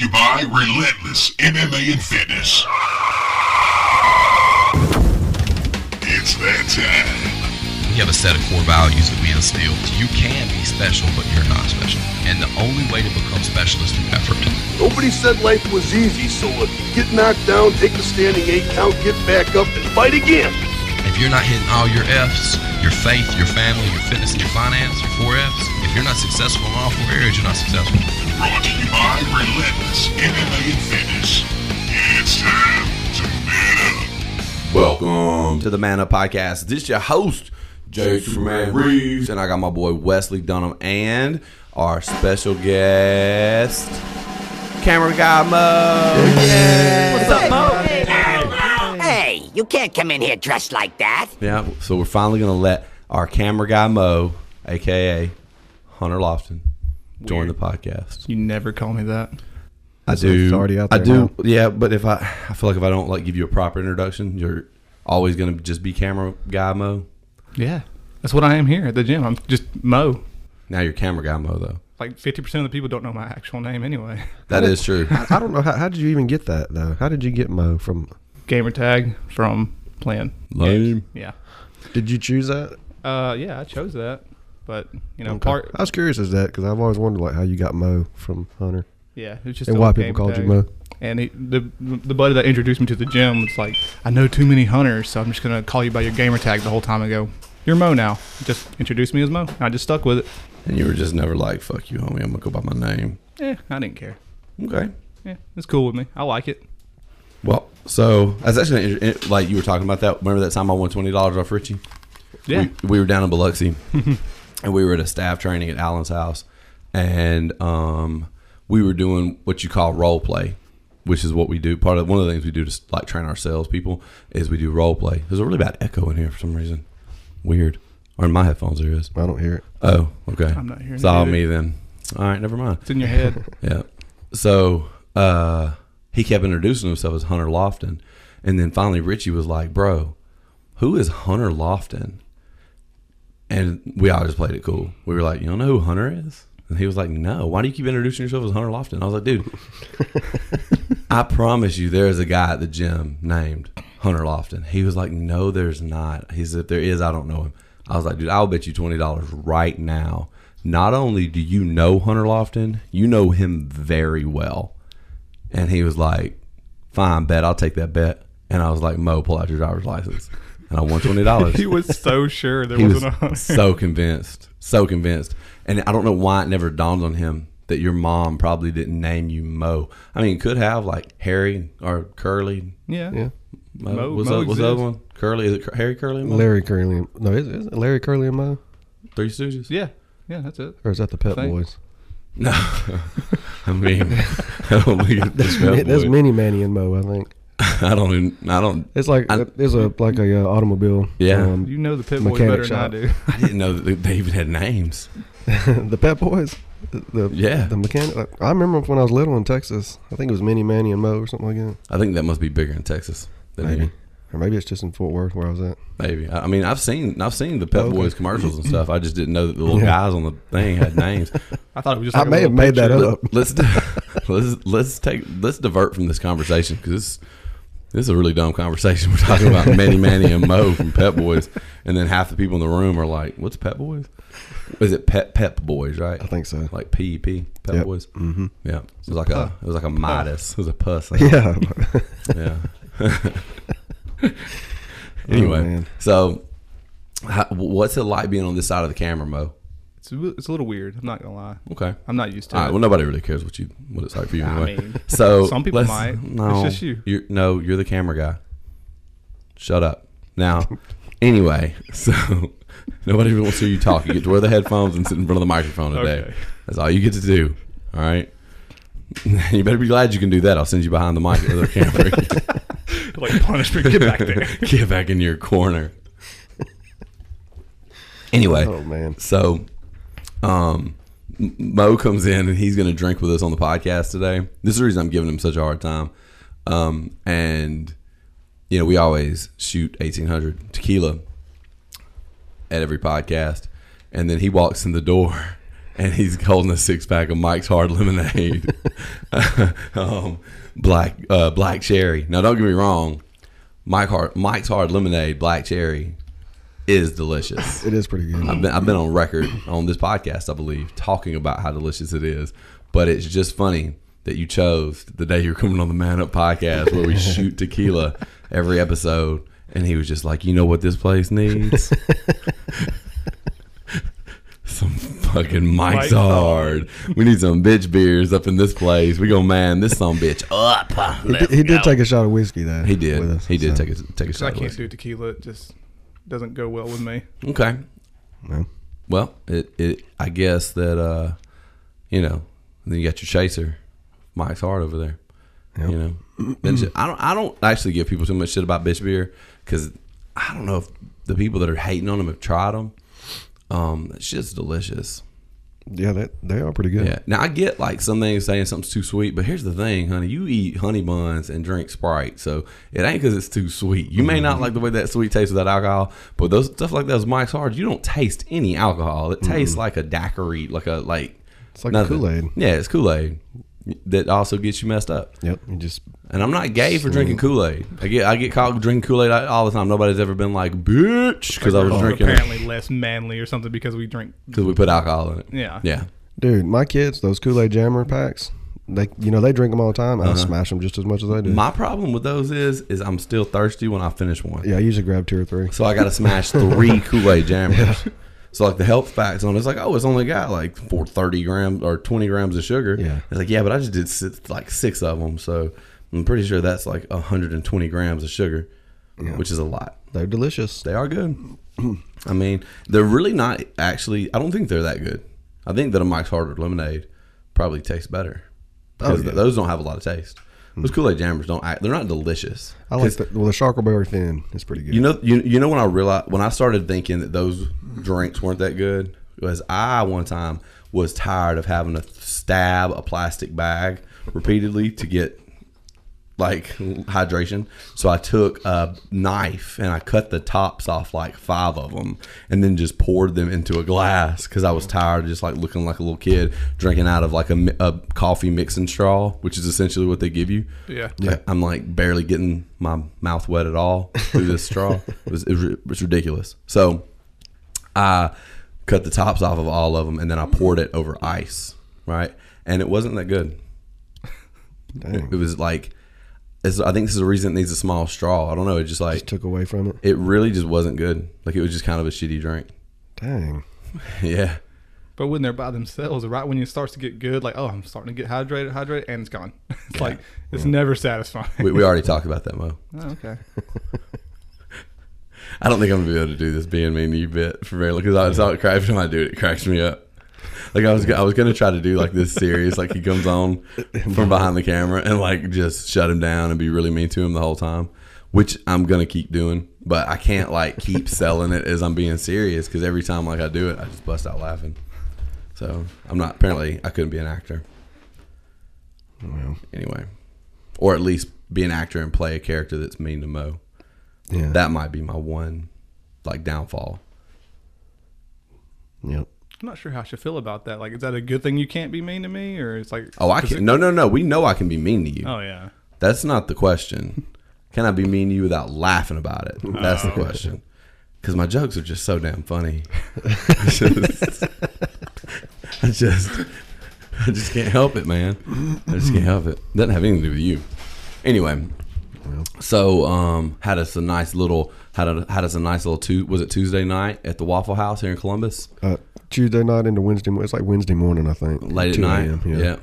to you by Relentless MMA and Fitness. It's that time. We have a set of core values that we instill. You can be special, but you're not special. And the only way to become special is through effort. Nobody said life was easy, so if you get knocked down, take the standing eight count, get back up, and fight again. If you're not hitting all your F's, your faith, your family, your fitness, and your finance, your four F's, if you're not successful in all four areas, you're not successful. Brought to you by Relentless MMA and Fitness. It's time to man up. Welcome to the Man Up Podcast. This is your host, Jay Superman Reeves, and I got my boy Wesley Dunham and our special guest, camera guy Mo. What's up, Mo? Hey, you can't come in here dressed like that. Yeah, so we're finally gonna let our camera guy Mo, aka Hunter Lofton, join the podcast. You never call me that. I it's do. already out I do. now. Yeah, but if I, I feel like if I don't like give you a proper introduction, you're always gonna just be camera guy Mo. Yeah, that's what I am here at the gym. I'm just Mo. Now you're camera guy Mo though. Like 50% of the people don't know my actual name anyway. That is true. I, I don't know how, how did you even get that though. How did you get Mo from? Gamer tag from playing. Lame. Yeah. Did you choose that? Uh, yeah, I chose that. But, you know, Okay. part, I was curious as that because I've always wondered like how you got Mo from Hunter yeah, it's just and why people called you tag. Mo. And he, the the buddy that introduced me to the gym was like, I know too many hunters, so I'm just gonna call you by your gamer tag the whole time. I go, you're Mo now. Just introduce me as Mo. And I just stuck with it. And you were just never like, fuck you, homie. I'm gonna go by my name. Yeah, I didn't care. Okay. Yeah, it's cool with me. I like it. Well, so that's actually like you were talking about that. Remember that time I won twenty dollars off Richie? Yeah. We, we were down in Biloxi, and we were at a staff training at Alan's house, and um, we were doing what you call role play, which is what we do. Part of one of the things we do to like train our salespeople is we do role play. There's a really bad echo in here for some reason. Weird. Or in my headphones there is. I don't hear it. Oh, okay. I'm not hearing It's it all me then. All right, never mind. It's in your head. Yeah. So uh, he kept introducing himself as Hunter Lofton. And then finally Richie was like, Bro, who is Hunter Lofton? And we all just played it cool. We were like, You don't know who Hunter is? And he was like, No. Why do you keep introducing yourself as Hunter Lofton? I was like, Dude, I promise you there's a guy at the gym named Hunter Lofton. He was like, No, there's not. He said, If there is, I don't know him. I was like, Dude, I'll bet you $20 right now. Not only do you know Hunter Lofton, you know him very well. And he was like, Fine, bet. I'll take that bet. And I was like, Mo, pull out your driver's license. And I won $20 he was so sure there he was wasn't a hunter. so convinced, so convinced, and I don't know why it never dawned on him that your mom probably didn't name you Mo. I mean, it could have like Harry or Curly. yeah. Yeah. Mo, Mo- what's, Mo the, what's the other one? Curly? Is it Harry Curly? and Mo? Larry Curly. No, is, is it Larry Curly and Mo, Three Stooges? Yeah. Yeah, that's it. or is that the Pep Boys? No, I mean, I don't think it's Pep That's Boys. Mini Manny and Mo. I think I don't even. I don't. it's like I- there's a like a uh, automobile. Yeah. um, You know the pit boys better shop. than I do. I didn't know that they- they even had names. the Pep Boys. The, the Yeah. the mechanic. I remember when I was little in Texas. I think it was Mini Manny and Mo or something like that. I think that must be bigger in Texas than Maybe, here. or maybe it's just in Fort Worth where I was at. Maybe. I I mean, I've seen I've seen the Pep Oh, okay. Boys commercials and stuff. I just didn't know that the little Yeah. guys on the thing had names. I thought it was just I like a may have little made that picture. up. let's let's let's take let's divert from this conversation because this is a really dumb conversation. We're talking about Manny Manny and Mo from Pep Boys, and then half the people in the room are like, "What's Pep Boys? Is it Pep Pep Boys? Right? I think so. like P E P Pep Yep. Boys. Mm-hmm. Yeah, it was like a it was like a Midas. It was a puss. Yeah. yeah. anyway, Oh, so how, what's it like being on this side of the camera, Mo? It's, a- it's a little weird. I'm not gonna lie. Okay. I'm not used to All it. right. Well, nobody really cares what you what it's like for you I anyway. mean, so some people might. No, It's just you. You're, no, you're the camera guy. Shut up. Now, anyway, so nobody wants to hear you talk. You get to wear the headphones and sit in front of the microphone today. Okay. That's all you get to do. All right. You better be glad you can do that. I'll send you behind the mic or the camera. like punishment. Get back there. Get back in your corner. Anyway, Oh man. so, um, Mo comes in and he's going to drink with us on the podcast today. This is the reason I'm giving him such a hard time. Um, and you know, we always shoot 1800 tequila at every podcast, and then he walks in the door, and he's holding a six pack of Mike's Hard Lemonade, um, black uh, black cherry. Now, don't get me wrong, Mike Mike's Hard Lemonade, black cherry, is delicious. It is pretty good. I've been, I've been on record on this podcast, I believe, talking about how delicious it is. But it's just funny that you chose the day you're coming on the Man Up podcast where we shoot tequila every episode. And he was just like, you know what this place needs? some fucking Mike's Mike's Hard. We need some bitch beers up in this place. We gonna man this some bitch up. He, did, he did take a shot of whiskey though. He did. us, he did so, take a take a 'Cause I shot. of can't whiskey. do tequila. Just doesn't go well with me. Okay. no. Well, it, it I guess that uh, you know, then you got your chaser, Mike's Hard over there. Yep. You know, I don't I don't actually give people too much shit about bitch beer because I don't know if the people that are hating on them have tried them. Um, that shit's delicious. Yeah, that they are pretty good. Yeah. Now I get like some things saying something's too sweet, but here's the thing, honey. You eat honey buns and drink Sprite, so it ain't because it's too sweet. You may not mm-hmm. like the way that sweet tastes without alcohol, but those stuff like those Mike's Hard, you don't taste any alcohol. It tastes like a daiquiri, like a like. It's like. Kool Aid. Yeah, it's Kool Aid that also gets you messed up. Yep. You just And I'm not gay for drinking Kool Aid. I get I get caught drinking Kool Aid all the time. Nobody's ever been like bitch because I was drinking apparently less manly or something because we drink. because we put alcohol in it. Yeah. Yeah. dude, my kids, those Kool Aid Jammer packs, they you know they drink them all the time. I smash them just as much as I do. Uh-huh. My problem with those is is I'm still thirsty when I finish one. yeah, I usually grab two or three. So I got to smash three Kool Aid jammers. So like the health facts on it's like, oh, it's only got like for thirty grams or twenty grams of sugar. Yeah. It's like, yeah, but I just did six, like six of them, so I'm pretty sure that's like hundred and twenty grams of sugar, which is a lot. They're delicious. They are good. I mean, they're really not actually. I don't think they're that good. I think that a Mike's Hard Lemonade probably tastes better oh, because Oh, yeah. those don't have a lot of taste. Those hmm. Kool Aid jammers don't. Act, they're not delicious. I like the well the Sharkleberry Fin is pretty good. You know, you, you know when I realized when I started thinking that those drinks weren't that good was I one time was tired of having to stab a plastic bag repeatedly to get like hydration. So I took a knife and I cut the tops off like five of them and then just poured them into a glass because I was tired of just like looking like a little kid drinking out of like a, mi- a coffee mixing straw, which is essentially what they give you. Yeah. Like, I'm like barely getting my mouth wet at all through this straw. It was, it was, it was ridiculous. So I cut the tops off of all of them and then I poured it over ice, right? And it wasn't that good. Dang. It was like, it's, I think this is the reason it needs a small straw. I don't know. It just like, Just took away from it. it really just wasn't good. Like it was just kind of a shitty drink. Dang. Yeah. But when they're by themselves, right when it starts to get good, like, oh, I'm starting to get hydrated, hydrated, and it's gone. it's like, it's never satisfying. We, we already talked about that, Mo. oh, okay. I don't think I'm gonna be able to do this being mean to you bit for very long because I saw it crack every time I do it. It cracks me up. Like I was, I was gonna try to do like this series, like he comes on from behind the camera and like just shut him down and be really mean to him the whole time, which I'm gonna keep doing. But I can't like keep selling it as I'm being serious because every time like I do it, I just bust out laughing. So I'm not. Apparently, I couldn't be an actor Well, anyway, or at least be an actor and play a character that's mean to Mo. yeah. That might be my one like downfall. yep. I'm not sure how I should feel about that. Like, is that a good thing you can't be mean to me? Or it's like, Oh, I can. it- No, no, no. We know I can be mean to you. Oh, yeah. That's not the question. Can I be mean to you without laughing about it? That's Oh. the question. Because my jokes are just so damn funny. I just, I just, I just can't help it, man. I just can't help it. Doesn't have anything to do with you. Anyway, so um, had us a nice little had a, had us a nice little two. Was it Tuesday night at the Waffle House here in Columbus? Uh, Tuesday night into Wednesday. It's like Wednesday morning, I think. late at 2 night. a.m., Yeah.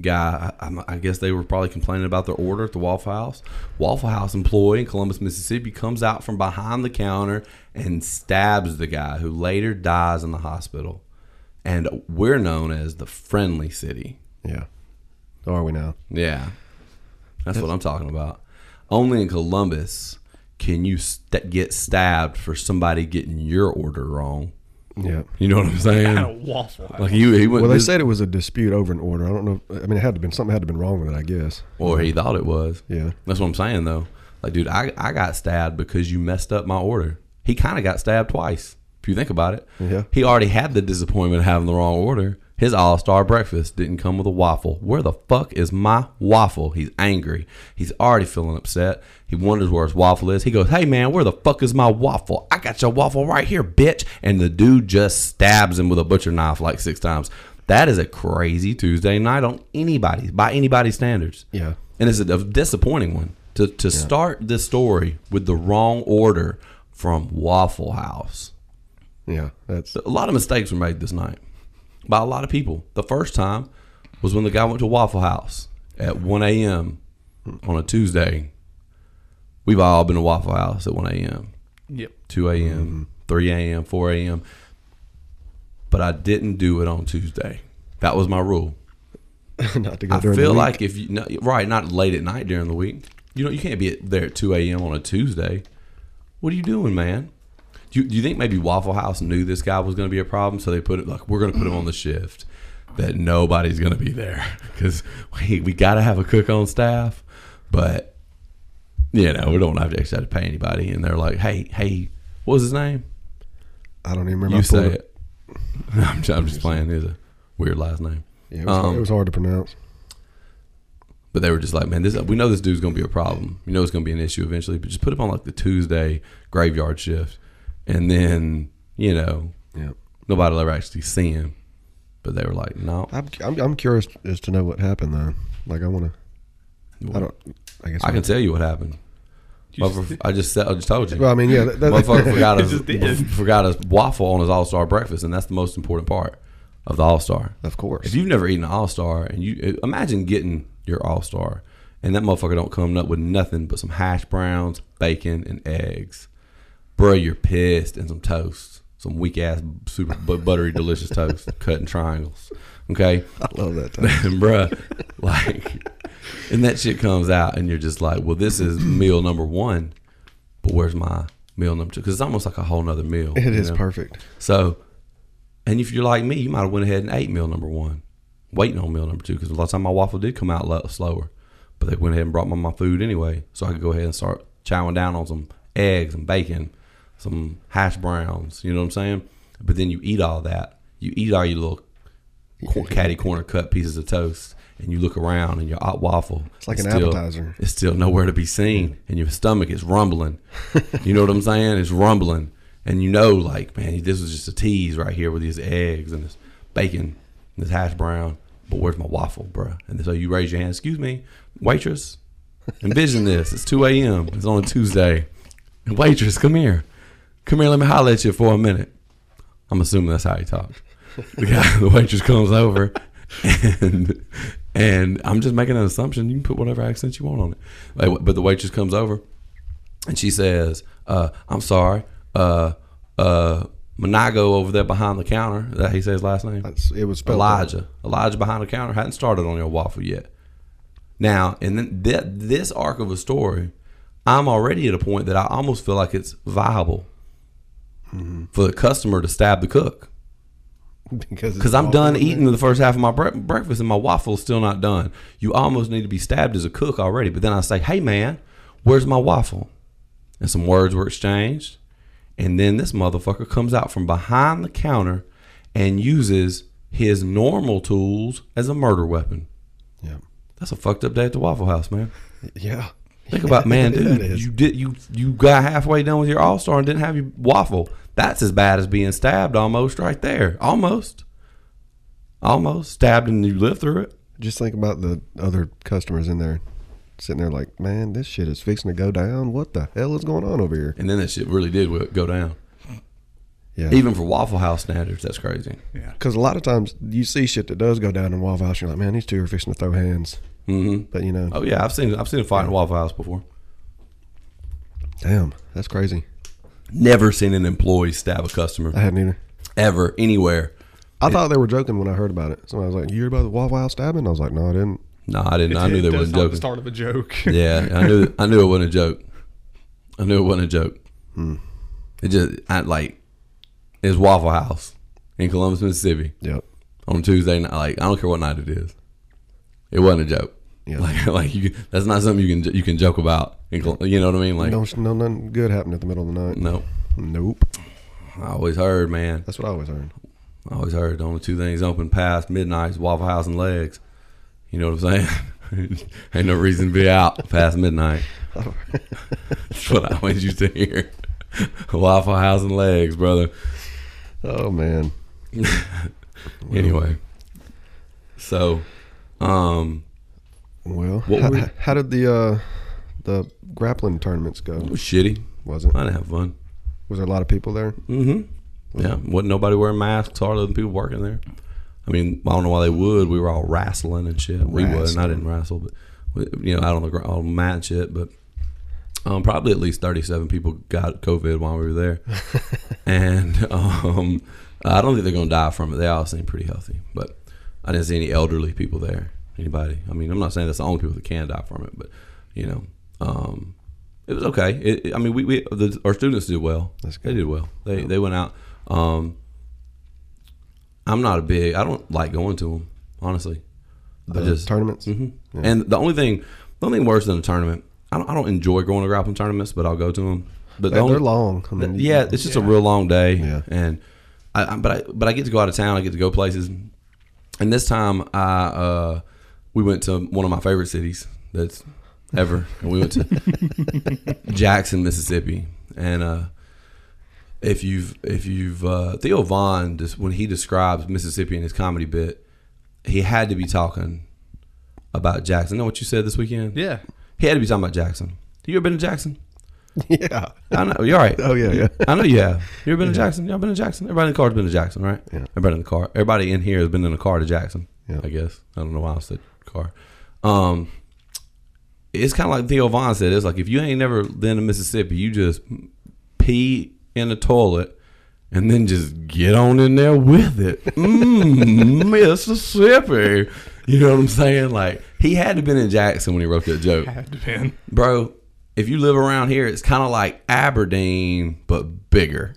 Guy, I, I'm- guess they were probably complaining about their order at the Waffle House. Waffle House employee in Columbus, Mississippi, comes out from behind the counter and stabs the guy, who later dies in the hospital. And we're known as the friendly city. Yeah. Are we now? Yeah, that's what I'm talking about. Only in Columbus can you st- get stabbed for somebody getting your order wrong. Yeah. You know what I'm At a saying? waffle. House. Like he, he went. Well, they this- said it was a dispute over an order. I don't know. I mean, it had to been something had to been wrong with it. I guess. or he thought it was. Yeah. That's what I'm saying though. Like, dude, I, I got stabbed because you messed up my order. He kind of got stabbed twice. If you think about it, Yeah. he already had the disappointment of having the wrong order. His all star breakfast didn't come with a waffle. Where the fuck is my waffle? He's angry. He's already feeling upset. He wonders where his waffle is. He goes, Hey man, where the fuck is my waffle? I got your waffle right here, bitch. And the dude just stabs him with a butcher knife like six times. That is a crazy Tuesday night on anybody, by anybody's standards. Yeah. And it's a, a disappointing one to, to start this story with the wrong order from Waffle House. Yeah. That's A lot of mistakes were made this night by a lot of people. The first time was when the guy went to Waffle House at 1 a.m. on a Tuesday. We've all been to Waffle House at 1 a.m., Yep. 2 a.m., mm-hmm. 3 a.m., 4 a.m. But I didn't do it on Tuesday. That was my rule. not to go I during feel the week. I feel like if you no, right, not late at night during the week. You know, you can't be there at two a.m. on a Tuesday. What are you doing, man? Do you, do you think maybe Waffle House knew this guy was going to be a problem, so they put it like we're going to put him on the shift that nobody's going to be there because we we got to have a cook on staff, but you know we don't have to actually have to pay anybody. And they're like, hey, hey, what was his name? I don't even remember. You say it. I'm just, I'm just playing. It's a weird last name. Yeah, it was, hard, Um, it was hard to pronounce. But they were just like, man, this we know this dude's gonna be a problem. You know it's gonna be an issue eventually. But just put him on like the Tuesday graveyard shift, and then you know Yeah. nobody will ever actually see him. But they were like, no, I'm, I'm I'm curious as to know what happened though. Like I want to. I don't. I guess I can tell you what happened. Motherfucker- I just said, I just told you. Well, I mean, yeah. That, that, Motherfucker forgot He his forgot his waffle on his All Star breakfast, and that's the most important part of the All Star. of course. If you've never eaten an All Star, and you eh, imagine getting your All Star, and that motherfucker don't come up with nothing but some hash browns, bacon, and eggs, bro, you're pissed, and some toast, some weak ass, super buttery, delicious toast, cut in triangles. Okay, I love that. And bruh, like, and that shit comes out, and you're just like, well, this is meal number one, but where's my meal number two? Because it's almost like a whole nother meal. It is know? perfect. So, and if you're like me, you might have went ahead and ate meal number one, waiting on meal number two. Because a lot of time my waffle did come out lo- slower, but they went ahead and brought me my food anyway, so I could go ahead and start chowing down on some eggs and bacon, some hash browns. You know what I'm saying? But then you eat all that. You eat all your little cor- catty corner cut pieces of toast, and you look around, and your hot waffle. It's like an still- appetizer. It's still nowhere to be seen, and your stomach is rumbling. you know what I'm saying? It's rumbling, and you know, like, man, this was just a tease right here with these eggs and this bacon, and this hash brown. But where's my waffle, bruh? And so you raise your hand. Excuse me, waitress. Envision this. It's 2 a.m. It's on a Tuesday. Waitress, come here. Come here. Let me holler at you for a minute. I'm assuming that's how he talks. The guy, the waitress comes over, and and I'm just making an assumption. You can put whatever accent you want on it. Like, But the waitress comes over, and she says, uh, "I'm sorry, uh, uh, Monago over there behind the counter." That he says last name? That's, it was spelled out. Elijah. Elijah behind the counter hadn't started on your waffle yet. Now, and then th- this arc of a story, I'm already at a point that I almost feel like it's viable for the customer to stab the cook because because I'm done eating the first half of my bre- breakfast and my waffle's still not done. You almost need to be stabbed as a cook already. But then I say, "Hey, man, where's my waffle?" And some words were exchanged, and then this motherfucker comes out from behind the counter and uses his normal tools as a murder weapon. Yeah. That's a fucked up day at the Waffle House, man. Yeah. Think about, man, dude. You did you you got halfway done with your All Star and didn't have your waffle. That's as bad as being stabbed, almost right there, almost, almost stabbed, and you live through it. Just think about the other customers in there, sitting there like, man, this shit is fixing to go down. What the hell is going on over here? And then that shit really did go down, Yeah. even for Waffle House standards. That's crazy. Yeah. Because a lot of times you see shit that does go down in Waffle House. You're like, man, these two are fixing to throw hands. hmm But you know, Oh yeah, I've seen I've seen a fight in Waffle House before. damn, that's crazy. Never seen an employee stab a customer I hadn't either. ever anywhere. I thought they were joking when I heard about it. Somebody was like, "You heard about the Waffle House stabbing?" I was like, "No, I didn't." No, I didn't. I knew It they does wasn't sound joking. The start of a joke. Yeah, I knew. I knew it wasn't a joke. I knew it wasn't a joke. Hmm. It just I, like it's Waffle House in Columbus, Mississippi Yep. on Tuesday night. Like I don't care what night it is. It wasn't a joke. Yeah. Like like you, that's not something you can you can joke about. You know what I mean? Like no, no, nothing good happened at the middle of the night. no. Nope. I always heard, man. That's what I always heard. I always heard the only two things open past midnight is Waffle House and legs. You know what I'm saying? Ain't no reason to be out past midnight. That's what I always used to hear. Waffle House and legs, brother. Oh man. Anyway, so, um, Well, What how, were- how did the uh, the grappling tournaments go? it was shitty. Was it? I didn't have fun. Was there a lot of people there? Mm-hmm. Yeah, wasn't nobody wearing masks. Hardly than people working there. I mean, I don't know why they would. We were all wrestling and shit. We wasn't. I didn't wrestle, but you know, out on the gr- on the mat and shit. But um, probably at least thirty-seven people got COVID while we were there, and um, I don't think they're gonna die from it. They all seem pretty healthy, but I didn't see any elderly people there. Anybody? I mean, I'm not saying that's the only people that can die from it, but you know, um, it was okay. It, it- I mean, we, we the, our students did well. That's They did well. They they went out. Um, I'm not a big. I don't like going to them. Honestly, The I just tournaments. hmm And the only thing, the only thing worse than a tournament, I don't, I don't enjoy going to grappling tournaments, but I'll go to them. But the They're, only, they're long. I mean, yeah, it's just a real long day. Yeah. And I, I but I but I get to go out of town. I get to go places. And this time I uh we went to one of my favorite cities that's ever. and we went to Jackson, Mississippi. And uh if you've if you've uh Theo Von just when he describes Mississippi in his comedy bit, he had to be talking about Jackson. Know what you said this weekend? Yeah. He had to be talking about Jackson. You ever been to Jackson? yeah. I know you're right. Oh yeah, yeah. I know you have. You ever been to Jackson? Y'all been to Jackson? Everybody in the car's been to Jackson, right? Yeah. Everybody in the car. Everybody in here has been in a car to Jackson. Yeah. I guess. I don't know why I said car. Um, it's kind of like Theo Von said. It's like if you ain't never been to Mississippi, you just pee in the toilet and then just get on in there with it. Mmm, Mississippi. You know what I'm saying? Like he had to been in Jackson when he wrote that joke Had to been. bro, if you live around here, it's kind of like Aberdeen, but bigger.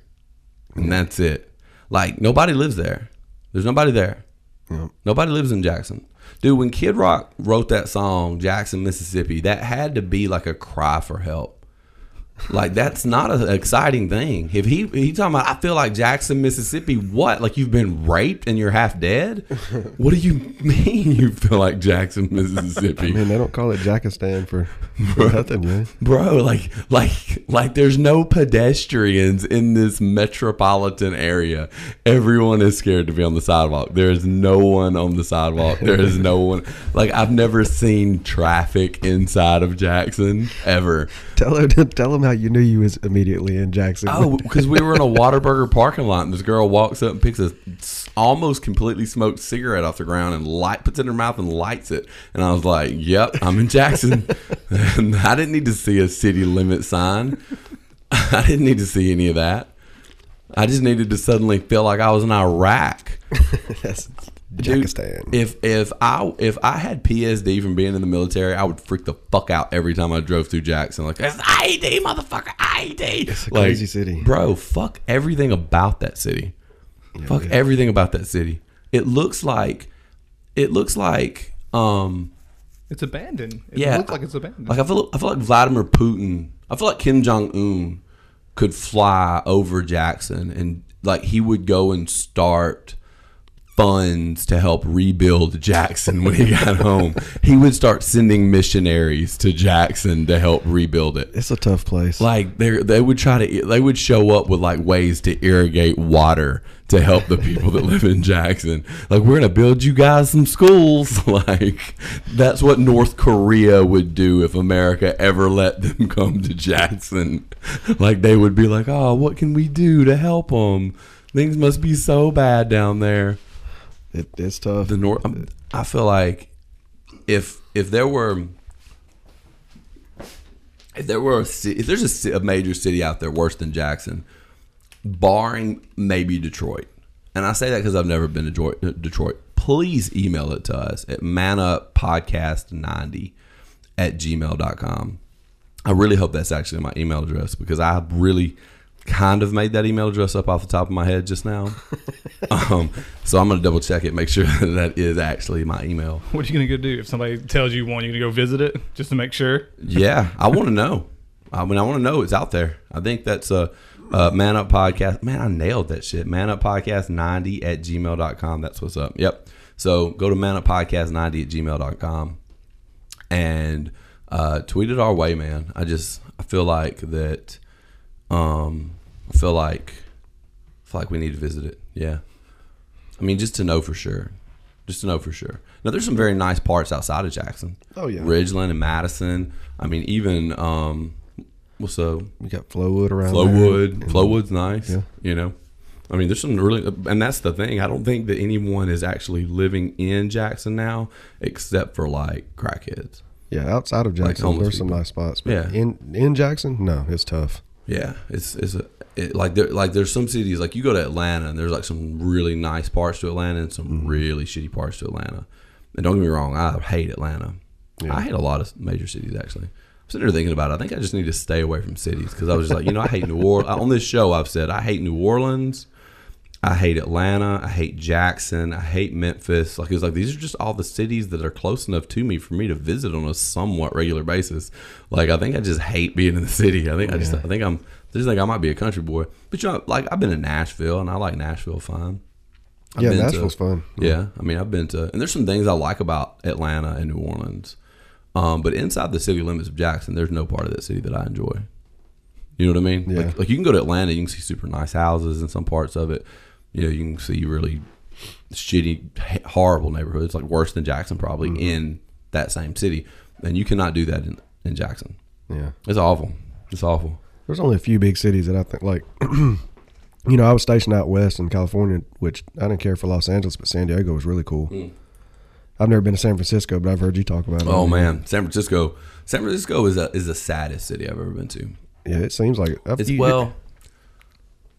And that's it. Like, nobody lives there. There's nobody there. Yep. Nobody lives in Jackson. Dude, when Kid Rock wrote that song, Jackson, Mississippi, that had to be like a cry for help. Like that's not an exciting thing. If he he talking about, I feel like Jackson, Mississippi. What? Like you've been raped and you're half dead? What do you mean you feel like Jackson, Mississippi? I mean, they don't call it Jackistan for, for nothing, yeah. bro like like like there's no pedestrians in this metropolitan area everyone is scared to be on the sidewalk there is no one on the sidewalk there is no one like i've never seen traffic inside of jackson ever Tell her, tell them how you knew you was immediately in Jackson. oh because we were in a Whataburger parking lot and this girl walks up and picks a almost completely smoked cigarette off the ground and light puts it in her mouth and lights it. And i was like yep i'm in jackson. And i didn't need to see a city limit sign. I didn't need to see any of that. I just needed to suddenly feel like i was in iraq. That's Dude, if if I if I had PSD from being in the military, I would freak the fuck out every time I drove through Jackson. Like that's IED, motherfucker, IED. It's a crazy city. bro. Fuck everything about that city. fuck everything about that city. It looks like, it looks like, um, It's abandoned. It yeah, looks like it's abandoned. Like I feel, I feel like Vladimir Putin. I feel like Kim Jong Un could fly over Jackson and like he would go and start funds to help rebuild Jackson when he got home. He would start sending missionaries to Jackson to help rebuild it. It's a tough place. Like they they would try to they would show up with like ways to irrigate water to help the people that live in Jackson. Like we're gonna build you guys some schools. Like that's what North Korea would do if America ever let them come to Jackson. Like they would be like, oh, what can we do to help them? Things must be so bad down there It, it's tough. the north. I'm- I feel like if if there were if there were a if there's a, a major city out there worse than Jackson, barring maybe Detroit, and I say that because I've never been to Detroit, uh, Detroit. Please email it to us at manupodcast90 at gmail.com. I really hope that's actually my email address because I really kind of made that email address up off the top of my head just now. um, so I'm going to double check it, make sure that that is actually my email. what are you gonna go do if somebody tells you want You gonna go visit it just to make sure? Yeah, I want to know. I mean, I want to know it's out there. I think that's a, Uh, Man Up Podcast. Man, I nailed that shit. Man Up Podcast 90 at gmail.com. That's what's up. Yep. So go to Man Up Podcast 90 at gmail.com and uh, tweet it our way, man. I just, I feel like that, um, I feel like, I feel like we need to visit it. Yeah. I mean, just to know for sure. Just to know for sure. Now, there's some very nice parts outside of Jackson. Oh, yeah. Ridgeland and Madison. I mean, even, um, what's the We got Flowwood around there. Flowwood. And- Flowwood's nice. Yeah. You know, I mean, there's some really, and that's the thing. I don't think that anyone is actually living in Jackson now, except for like crackheads. Yeah, outside of Jackson, homeless there's some nice spots. But Yeah. in in Jackson, no, it's tough. Yeah, it's it's a, it, like there like there's some cities like you go to Atlanta and there's like some really nice parts to Atlanta and some Mm-hmm. really shitty parts to Atlanta. And don't get me wrong, I hate Atlanta. I hate a lot of major cities actually. I'm sitting there thinking about it. I think I just need to stay away from cities because I was just like, you know, I hate New Orleans. On this show, I've said I hate New Orleans. I hate Atlanta. I hate Jackson. I hate Memphis. Like it's like these are just all the cities that are close enough to me for me to visit on a somewhat regular basis. Like I think I just hate being in the city. I think I just I think I'm I just think I might be a country boy. But you know, like I've been to Nashville and I like Nashville fine. I've yeah, been to- Nashville's fun. yeah, I mean, I've been to, and there's some things I like about Atlanta and New Orleans, um, but inside the city limits of Jackson, there's no part of that city that I enjoy. You know what I mean? Yeah. Like, like you can go to Atlanta, you can see super nice houses in some parts of it. You know, you can see really shitty, horrible neighborhoods, like worse than Jackson probably Mm-hmm. in that same city, and you cannot do that in, in Jackson. Yeah, It's awful. It's awful. there's only a few big cities that I think like. you know, I was stationed out west in California, which I didn't care for Los Angeles, but San Diego was really cool. I've never been to San Francisco, but I've heard you talk about it. Oh man, San Francisco. San Francisco is a, is the saddest city I've ever been to. yeah, it seems like it. I've- It's you- well,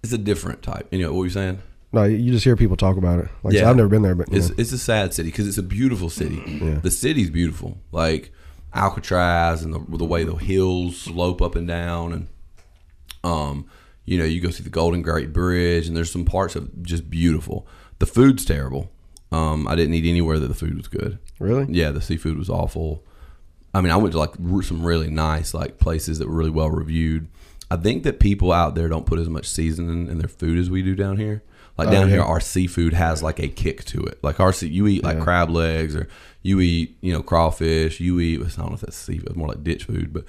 it's a different type. You know what you're saying? No, you just hear people talk about it. Like Yeah. I've never been there, but It's know. it's a sad city because it's a beautiful city. Yeah. The city's beautiful, like Alcatraz and the the way the hills slope up and down, and um, you know, you go see the Golden Gate Bridge, and there's some parts of just beautiful. The food's terrible. Um, I didn't eat anywhere that the food was good. really. Yeah, the seafood was awful. I mean, I went to like some really nice like places that were really well reviewed. I think that people out there don't put as much seasoning in their food as we do down here. Like Oh, down yeah. here, our seafood has like a kick to it. Like our sea, you eat like Yeah. crab legs or you eat you know crawfish. You eat I don't know if that's seafood, it's more like ditch food, but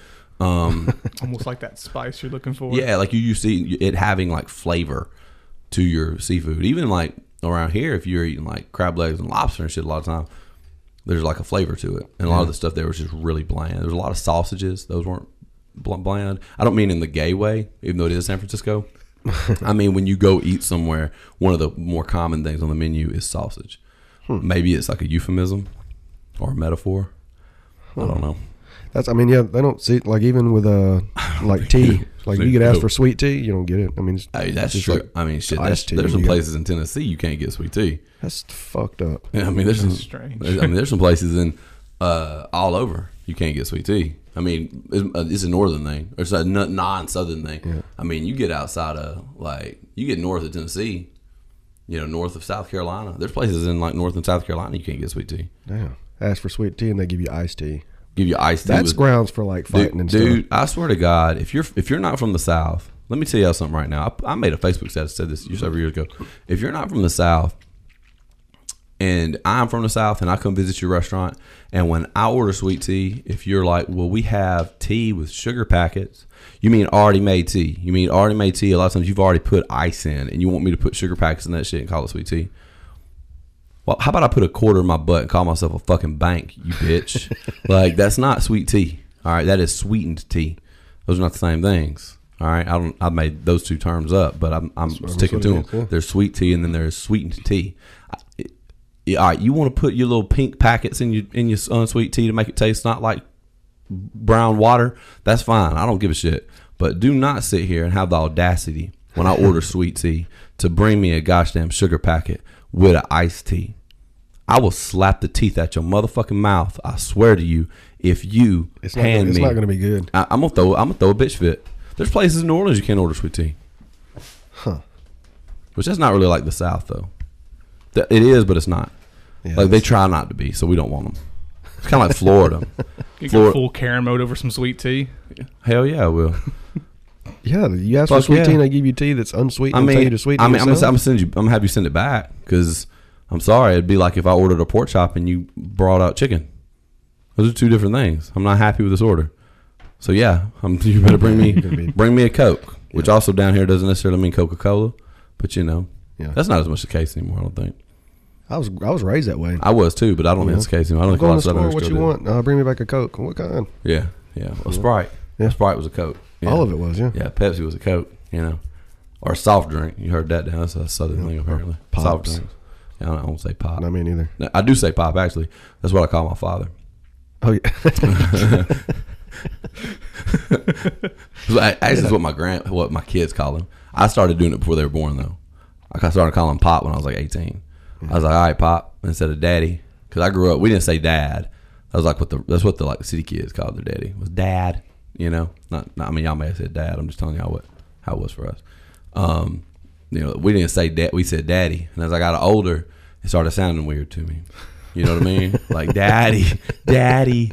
um, Almost like that spice you're looking for. yeah, like you to see it having like flavor to your seafood. Even like around here, if you're eating like crab legs and lobster and shit, a lot of time there's like a flavor to it. And a lot of the stuff there was just really bland. There's a lot of sausages; those weren't bland. I don't mean in the gay way, even though it is San Francisco. I mean when you go eat somewhere, one of the more common things on the menu is sausage. Maybe it's like a euphemism or a metaphor. I don't know. That's. I mean, yeah, they don't see like even with uh like tea. Like you get asked for sweet tea, you don't get it. I mean, it's, Hey, that's it's true. like I mean, shit. That's, tea there's some places in Tennessee you can't get sweet tea. that's fucked up. Yeah, I mean, there's some, strange. I mean, there's some places in uh, all over you can't get sweet tea. I mean, it's, uh, it's a northern thing. Or it's a non-southern thing. I mean, you get outside of like you get north of Tennessee, you know, north of South Carolina. There's places in like north and South Carolina you can't get sweet tea. Damn. Ask for sweet tea and they give you iced tea. Give you iced tea. That's with- grounds for like fighting dude, and dude. I swear to God, if you're if you're not from the South, let me tell you something right now. I, I made a Facebook status said this several years ago. If you're not from the South, and I'm from the South, and I come visit your restaurant, and when I order sweet tea, if you're like, well, we have tea with sugar packets. You mean already made tea? You mean already made tea? A lot of times you've already put ice in, and you want me to put sugar packets in that shit and call it sweet tea. Well, how about I put a quarter in my butt and call myself a fucking bank, you bitch? like that's not sweet tea. All right, that is sweetened tea. Those are not the same things. All right, I don't. I made those two terms up, but I'm I'm sticking to them. There's sweet tea and then there's sweetened tea. I- it- yeah, all right, you want to put your little pink packets in your in your unsweet tea to make it taste not like brown water? That's fine. I don't give a shit. But do not sit here and have the audacity when I order sweet tea to bring me a gosh damn sugar packet with an iced tea. I will slap the teeth out your motherfucking mouth. I swear to you, if you It's hand Gonna, it's me, not going to be good. I, I'm gonna throw. I'm gonna throw a bitch fit. There's places in New Orleans you can't order sweet tea. Huh. Which that's not really like the South though. It is, but it's not. Yeah, like they try not to be, so we don't want them. It's kind of like Florida. You Flor- go full Karen mode over some sweet tea. Hell yeah, I will. Yeah, you ask for Fuck sweet yeah. tea and they give you tea that's unsweet. I and tell mean, you to sweeten I mean, I'm gonna, yourself. I'm gonna send you. I'm gonna have you send it back because I'm sorry. It'd be like if I ordered a pork chop and you brought out chicken. Those are two different things. I'm not happy with this order. So yeah, I'm, you better bring me bring me a Coke, which also down here doesn't necessarily mean Coca Cola, but you know, Yeah. that's not as much the case anymore. I don't think I was I was raised that way. I was too, but I don't think Yeah. that's the case anymore. I don't think a Go lot in of store. Southerners What still you do. want? Uh, bring me back a Coke. What kind? Yeah, yeah. A Sprite. Yeah. Sprite was a Coke. Yeah. All of it was, yeah. Yeah, Pepsi was a Coke, you know, or a soft drink. You heard that down. That's a southern thing apparently. Pops. Soft drinks. Yeah, I don't, I don't say pop. Not me neither. No, I do say pop actually. That's what I call my father. Oh yeah. So, I- Actually, it's what my grand, what my kids call him. I started doing it before they were born though. I started calling him pop when I was like eighteen. I was like, all right, pop, instead of daddy, because I grew up. We didn't say dad. That was like what the that's what the like city kids called their daddy was dad. You know, not, not I mean y'all may have said dad. I'm just telling y'all what how it was for us. Um, you know, we didn't say dad. We said daddy. And as I got older, it started sounding weird to me. You know what I mean? like daddy, daddy.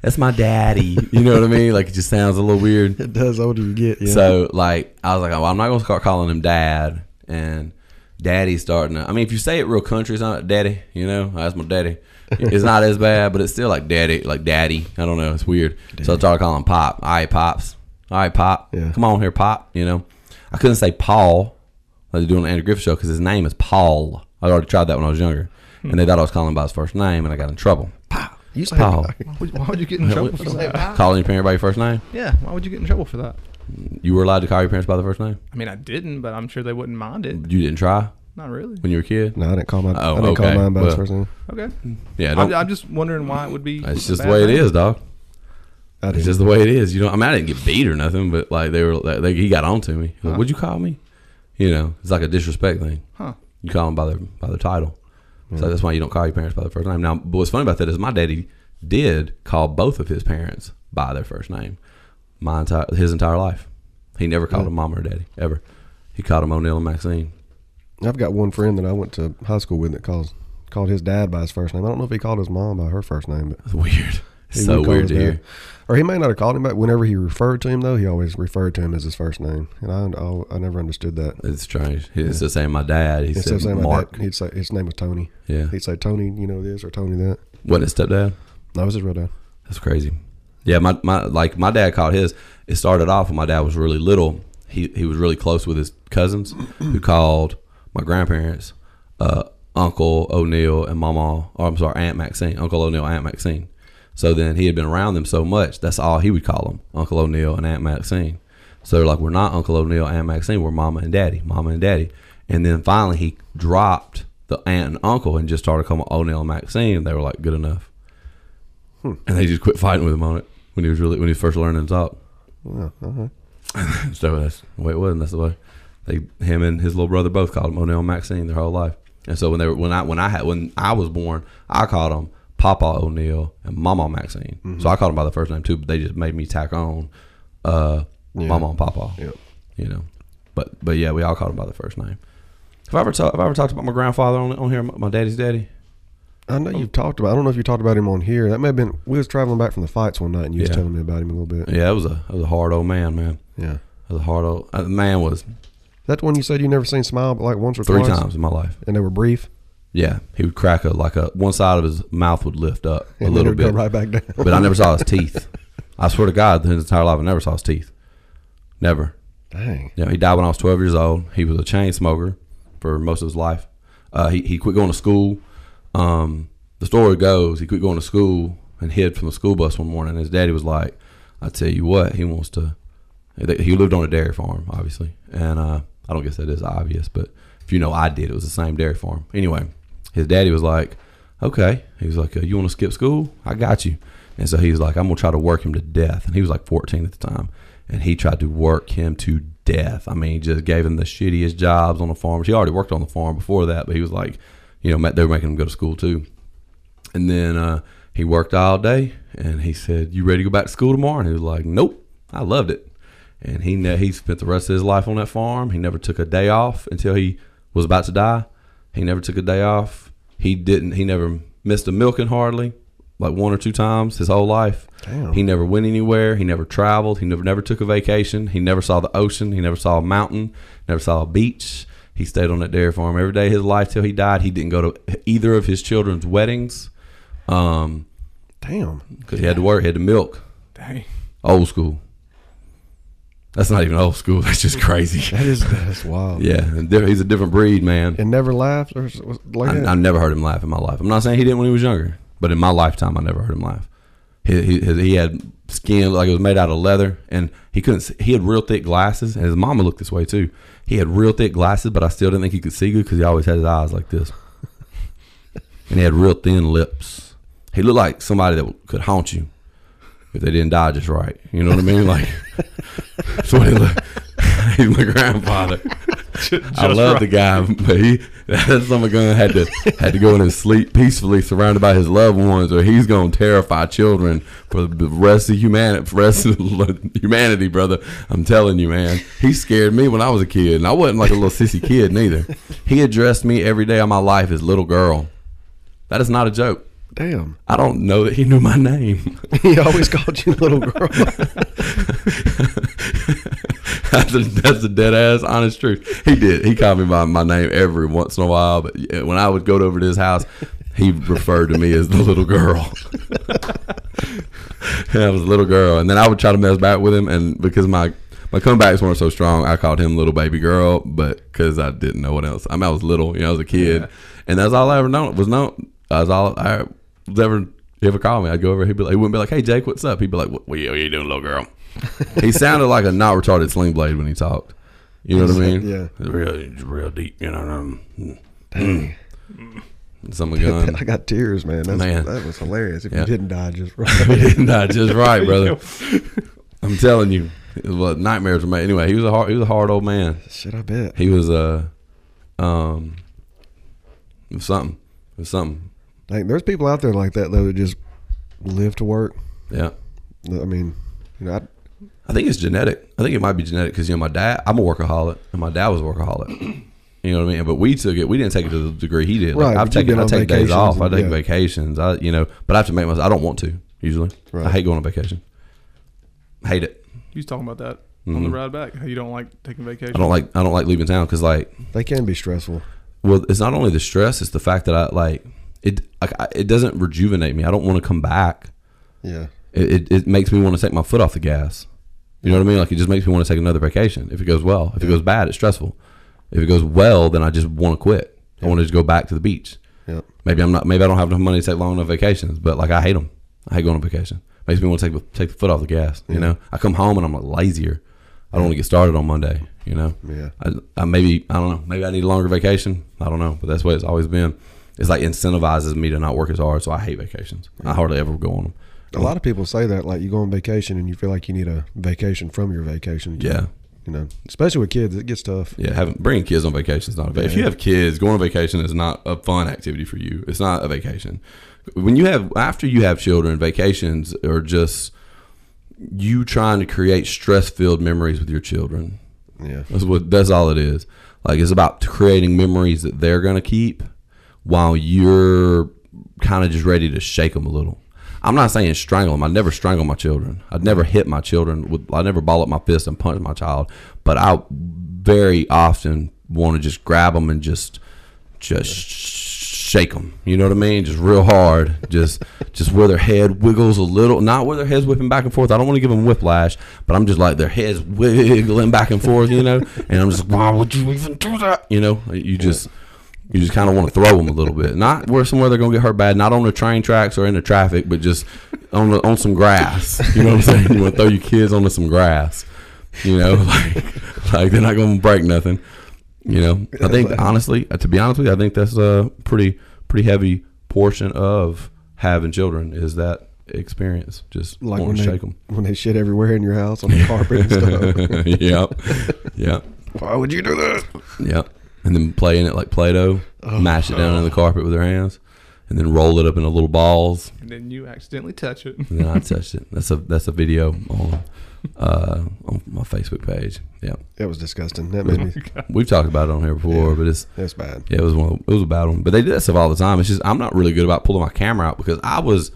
That's my daddy. You know what I mean? Like it just sounds a little weird. it does. Older you get, yeah. So like I was like, well, I'm not gonna start calling him dad and daddy's starting to I mean if you say it real country, it's not daddy, you know, that's my daddy. It's not as bad, but it's still like daddy, like daddy. I don't know, it's weird. So I started calling him pop. All right, pops. All right, pop. Yeah. Come on here, pop. You know, I couldn't say Paul like they do on the Andrew Griffith show because his name is Paul. I already tried that when I was younger, hmm. and they thought I was calling him by his first name, and I got in trouble. you say Paul. Why would, why would you get in trouble for that? Calling your parent by your first name. Yeah, why would you get in trouble for that? You were allowed to call your parents by the first name. I mean, I didn't, but I'm sure they wouldn't mind it. You didn't try Not really. when you were a kid. No, I didn't call my. Oh, I didn't call okay. mine by his first name. Okay. Yeah, I'm, don't, I'm just wondering why it would be. It's just the way it thing. is, dog. It's just the way it is. You know, I mean, I didn't get beat or nothing, but like they were, like, they, he got on to me. Like, What'd you call me? You know, it's like a disrespect thing. Huh. You call them by their by their title. So that's why you don't call your parents by their first name. Now, but what's funny about that is my daddy did call both of his parents by their first name. My entire his entire life, he never called them mom or daddy ever. He called him O'Neill and Maxine. I've got one friend that I went to high school with that calls called his dad by his first name. I don't know if he called his mom by her first name, but It's weird. It's so weird to dad. hear. Or he may not have called him, but whenever he referred to him, though, he always referred to him as his first name, and I I, I never understood that. It's strange. He instead of saying my dad, he Instead said of saying my Mark. dad, he'd say his name was Tony. Yeah, He'd say Tony, you know this or Tony that. wasn't his stepdad? That was his real dad. That's crazy. Yeah, my, my like my dad called his. It started off when my dad was really little. He he was really close with his cousins, who called my grandparents, uh, Uncle O'Neill and Mama. Or I'm sorry, Aunt Maxine. Uncle O'Neill, Aunt Maxine. So then he had been around them so much. That's all he would call them, Uncle O'Neill and Aunt Maxine. So they're like, we're not Uncle O'Neill, Aunt Maxine. We're Mama and Daddy, Mama and Daddy. And then finally he dropped the aunt and uncle and just started calling O'Neill and Maxine. And they were like, good enough. And they just quit fighting with him on it when he was really when he was first learning to talk. Yeah, all right. So that's the way it was, and that's the way they him and his little brother both called him O'Neill and Maxine their whole life. And so when they were when I when I had when I was born, I called them Papa O'Neill and Mama Maxine. So I called them by the first name too, but they just made me tack on uh, Yeah. Mama and Papa. Yep. You know, but but yeah, we all called him by the first name. Have I ever talked? Have I ever talked about my grandfather on on here? My daddy's daddy. I know you've talked about. I don't know if you talked about him on here. That may have been. We was traveling back from the fights one night, and you was telling me about him a little bit. Yeah, that was a that was a hard old man, man. Yeah. That was a hard old uh, man was That one you said you never seen smile but like once or three twice, times in my life. and they were brief, Yeah, he would crack a like a one side of his mouth would lift up a and little bit, go right back down. but I never saw his teeth. I swear to God, his entire life I never saw his teeth. Never. Dang. Know, he died when I was 12 years old. He was a chain smoker for most of his life. Uh, he he quit going to school. Um, the story goes he quit going to school and hid from the school bus one morning. And His daddy was like, "I tell you what, he wants to." He lived on a dairy farm, obviously, and uh, I don't guess that is obvious, but if you know, I did. It was the same dairy farm. Anyway, his daddy was like, "Okay," he was like, uh, "You want to skip school? I got you." And so he was like, "I'm gonna try to work him to death." And he was like 14 at the time, and he tried to work him to death. I mean, he just gave him the shittiest jobs on the farm. He already worked on the farm before that, but he was like, you know, they were making him go to school too. And then uh, he worked all day, and he said, "You ready to go back to school tomorrow?" And he was like, "Nope, I loved it." And he ne- he spent the rest of his life on that farm. He never took a day off until he was about to die. He never took a day off. He didn't. He never missed a milking hardly. like one or two times his whole life. Damn. He never went anywhere. He never traveled. He never never took a vacation. He never saw the ocean. He never saw a mountain. Never saw a beach. He stayed on that dairy farm every day of his life till he died. He didn't go to either of his children's weddings. Um, Damn. because he had to work, he had to milk. Dang. Old school. That's not even old school. That's just crazy. That is that's wild. Yeah, and he's a different breed, man. And never laughed or like. I never heard him laugh in my life. I'm not saying he didn't when he was younger, but in my lifetime, I never heard him laugh. He, he, he had skin like it was made out of leather, and he couldn't. See, he had real thick glasses, and his mama looked this way too. He had real thick glasses, but I still didn't think he could see good because he always had his eyes like this, and he had real thin lips. He looked like somebody that could haunt you if they didn't die just right. You know what I mean? Like that's what he looked. He's my grandfather. I love the guy, but he that son of a gun had to had to go in and sleep peacefully, surrounded by his loved ones, or he's gonna terrify children for the rest of humanity. For rest of humanity, brother. I'm telling you, man. He scared me when I was a kid, and I wasn't like a little sissy kid neither. He addressed me every day of my life as little girl. That is not a joke. Damn. I don't know that he knew my name. he always called you little girl. that's, a, that's the dead ass honest truth. He did. He called me by my name every once in a while, but when I would go over to his house, he referred to me as the little girl. yeah, I was a little girl, and then I would try to mess back with him, and because my my comebacks weren't so strong, I called him little baby girl, but because I didn't know what else. I mean, I was little, you know, I was a kid, and that's all I ever known was known. That's all I was ever. He ever called me, I'd go over. He'd be like, he wouldn't be like, "Hey Jake, what's up?" He'd be like, "What, what are you doing, little girl?" He sounded like a not retarded sling blade when he talked. You know what I mean? Yeah. real, real deep. You know, um, mm. some gun. I got tears, man. That's, Man. That was hilarious. If Yeah. you didn't die just We right. did not die just right, brother. I'm telling you, it was what nightmares were made. Anyway, he was a hard, he was a hard old man. Shit, I bet. He was uh, um, it was something. It was something. Like, there's people out there like that though that just live to work. Yeah. I mean, you know, I, I think it's genetic. I think it might be genetic because you know my dad. I'm a workaholic, and my dad was a workaholic. You know what I mean? But we took it. We didn't take it to the degree he did. Like, Right, I've but taken. I take days vacations off. I take yeah. vacations. I you know, but I have to make myself. I don't want to usually. Right. I hate going on vacation. Hate it. You was talking about that on the ride back. How you don't like taking vacation. Mm-hmm. I don't like. I don't like leaving town because like they can be stressful. Well, it's not only the stress; it's the fact that I like it. I- it doesn't rejuvenate me. I don't want to come back. Yeah. It, it, it makes me want to take my foot off the gas. You know what I mean? Like it just makes me want to take another vacation. If it goes well, if it goes bad, it's stressful. If it goes well, then I just want to quit. I want to just go back to the beach. Yep. Maybe I'm not. Maybe I don't have enough money to take long enough vacations. But like I hate them. I hate going on vacation. Makes me want to take take the foot off the gas. You know, I come home and I'm like lazier. I don't want to get started on Monday. You know. Yeah. I, I maybe I don't know. Maybe I need a longer vacation. I don't know. But that's what it's always been. It's like incentivizes me to not work as hard. So I hate vacations. I hardly ever go on them. A lot of people say that, like you go on vacation and you feel like you need a vacation from your vacation. Yeah. You know, especially with kids, it gets tough. Yeah, having bringing kids on vacation is not a vacation. If you have kids, going on vacation is not a fun activity for you. It's not a vacation. When you have after you have children, vacations are just you trying to create stress filled memories with your children. Yeah. That's what that's all it is. Like it's about creating memories that they're gonna keep while you're kind of just ready to shake them a little. I'm not saying strangle them. I never strangle my children. I'd never hit my children. With I never ball up my fist and punch my child. But I very often want to just grab them and just just shake them. You know what I mean? Just real hard. Just just where their head wiggles a little. Not where their head's whipping back and forth. I don't want to give them whiplash, but I'm just like their heads wiggling back and forth. You know, and I'm just like, why would you even do that? You know, you just you just kind of want to throw them a little bit. Not where somewhere they're gonna get hurt bad. Not on the train tracks or in the traffic, but just on the, on some grass. You know what I'm saying? You want to throw your kids onto some grass. You know, like like they're not gonna break nothing. You know, I think honestly, uh, to be honest with you, I think that's a pretty pretty heavy portion of having children is that experience. Just Like want to they shake them. when they shit everywhere in your house on the carpet and stuff. yep, yep, Why would you do that? yep. And then play in it like Play-Doh, mash it down in the carpet with their hands, and then roll it up into little balls. and then you accidentally touch it. And then I touched it. That's a that's a video on uh, on my Facebook page. Yeah, It was disgusting. That made me. we've talked about it on here before, but it's That's bad. Yeah, it was one. Of, it was a bad one. But they did that stuff all the time. It's just I'm not really good about pulling my camera out because I was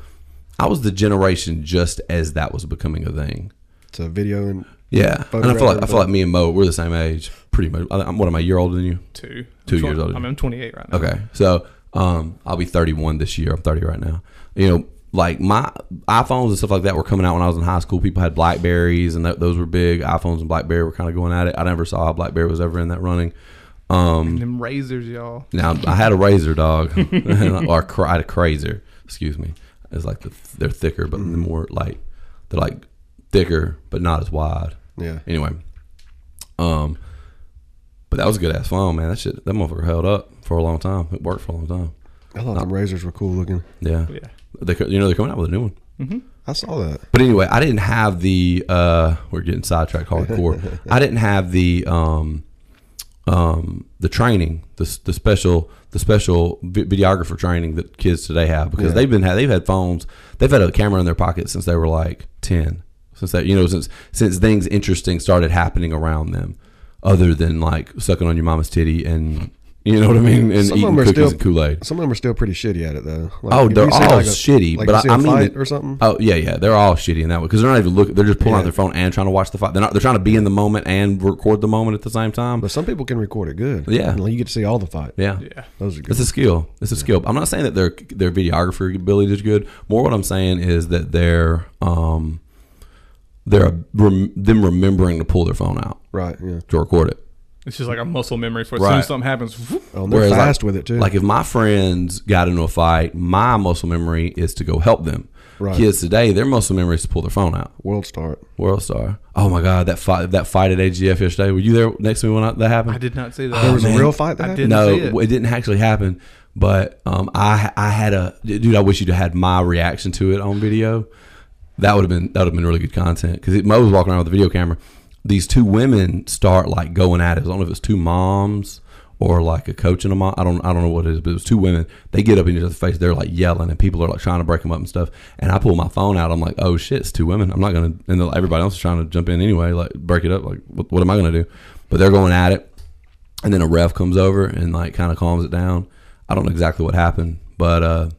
I was the generation just as that was becoming a thing. It's a video and Yeah, and I feel like I feel like me and Mo we're the same age, pretty much. I- I'm what am I a year older than you? Two. Two I'm twen- years older. I mean, I'm 28 right now. Okay, so um, I'll be 31 this year. I'm 30 right now. You know, like my iPhones and stuff like that were coming out when I was in high school. People had Blackberries, and that, those were big. iPhones and BlackBerry were kind of going at it. I never saw how BlackBerry was ever in that running. Um, Them Razrs, y'all. now I had a Razr dog, or I had a KRZR. Excuse me. It's like the, they're thicker, but Mm-hmm. more like they're like thicker, but not as wide. Yeah. Anyway, um, but that was a good ass phone, man. That shit, that motherfucker held up for a long time. It worked for a long time. I thought them Razrs were cool looking. Yeah. Yeah. They, you know, they're coming out with a new one. I saw that. But anyway, I didn't have the. Uh, we're getting sidetracked hardcore. I didn't have the um, um, the training, the the special the special videographer training that kids today have because Yeah. they've been they've had phones, they've had a camera in their pocket since they were like ten. Since that you know since since things interesting started happening around them, other than like sucking on your mama's titty and you know what I mean and Some eating cookies still and Kool Aid. Some of them are still pretty shitty at it though. Like, Oh, they're all like, a- shitty, like but you I, see I a mean, fight or something. Oh yeah, yeah, they're all shitty in that way because they're not even looking. They're just pulling out their phone and trying to watch the fight. They're not. They're trying to be in the moment and record the moment at the same time. But some people can record it good. Yeah. And you get to see all the fight. Yeah, Yeah. Those are good. it's a skill. It's a skill. I'm not saying that their their videography ability is good. More, what I'm saying is that they're um they're rem, them remembering to pull their phone out right. Yeah. to record it. It's just like a muscle memory for as Right. soon as something happens. whoop, Oh, and they're Whereas, fast like, with it too. Like if my friends got into a fight, my muscle memory is to go help them. Right. Kids today, their muscle memory is to pull their phone out. World star World Star. Oh my God, that fight that fight at AGF yesterday. Were you there next to me when I, that happened? I did not see that. There was man. a real fight that I happened? didn't no, see it. it. didn't actually happen. But um, I I had a dude. I wish you'd have had my reaction to it on video. That would have been that would have been really good content because Mo was walking around with a video camera. These two women start like going at it. I don't know if it's two moms or like a coach and a mom. I don't I don't know what it is, but it was two women. They get up in each other's face. They're like yelling, and people are like trying to break them up and stuff. And I pull my phone out. I'm like, oh shit, it's two women. I'm not gonna. And everybody else is trying to jump in anyway, like break it up. Like what, what am I gonna do? But they're going at it and then a ref comes over and like kind of calms it down. I don't know exactly what happened, but uh,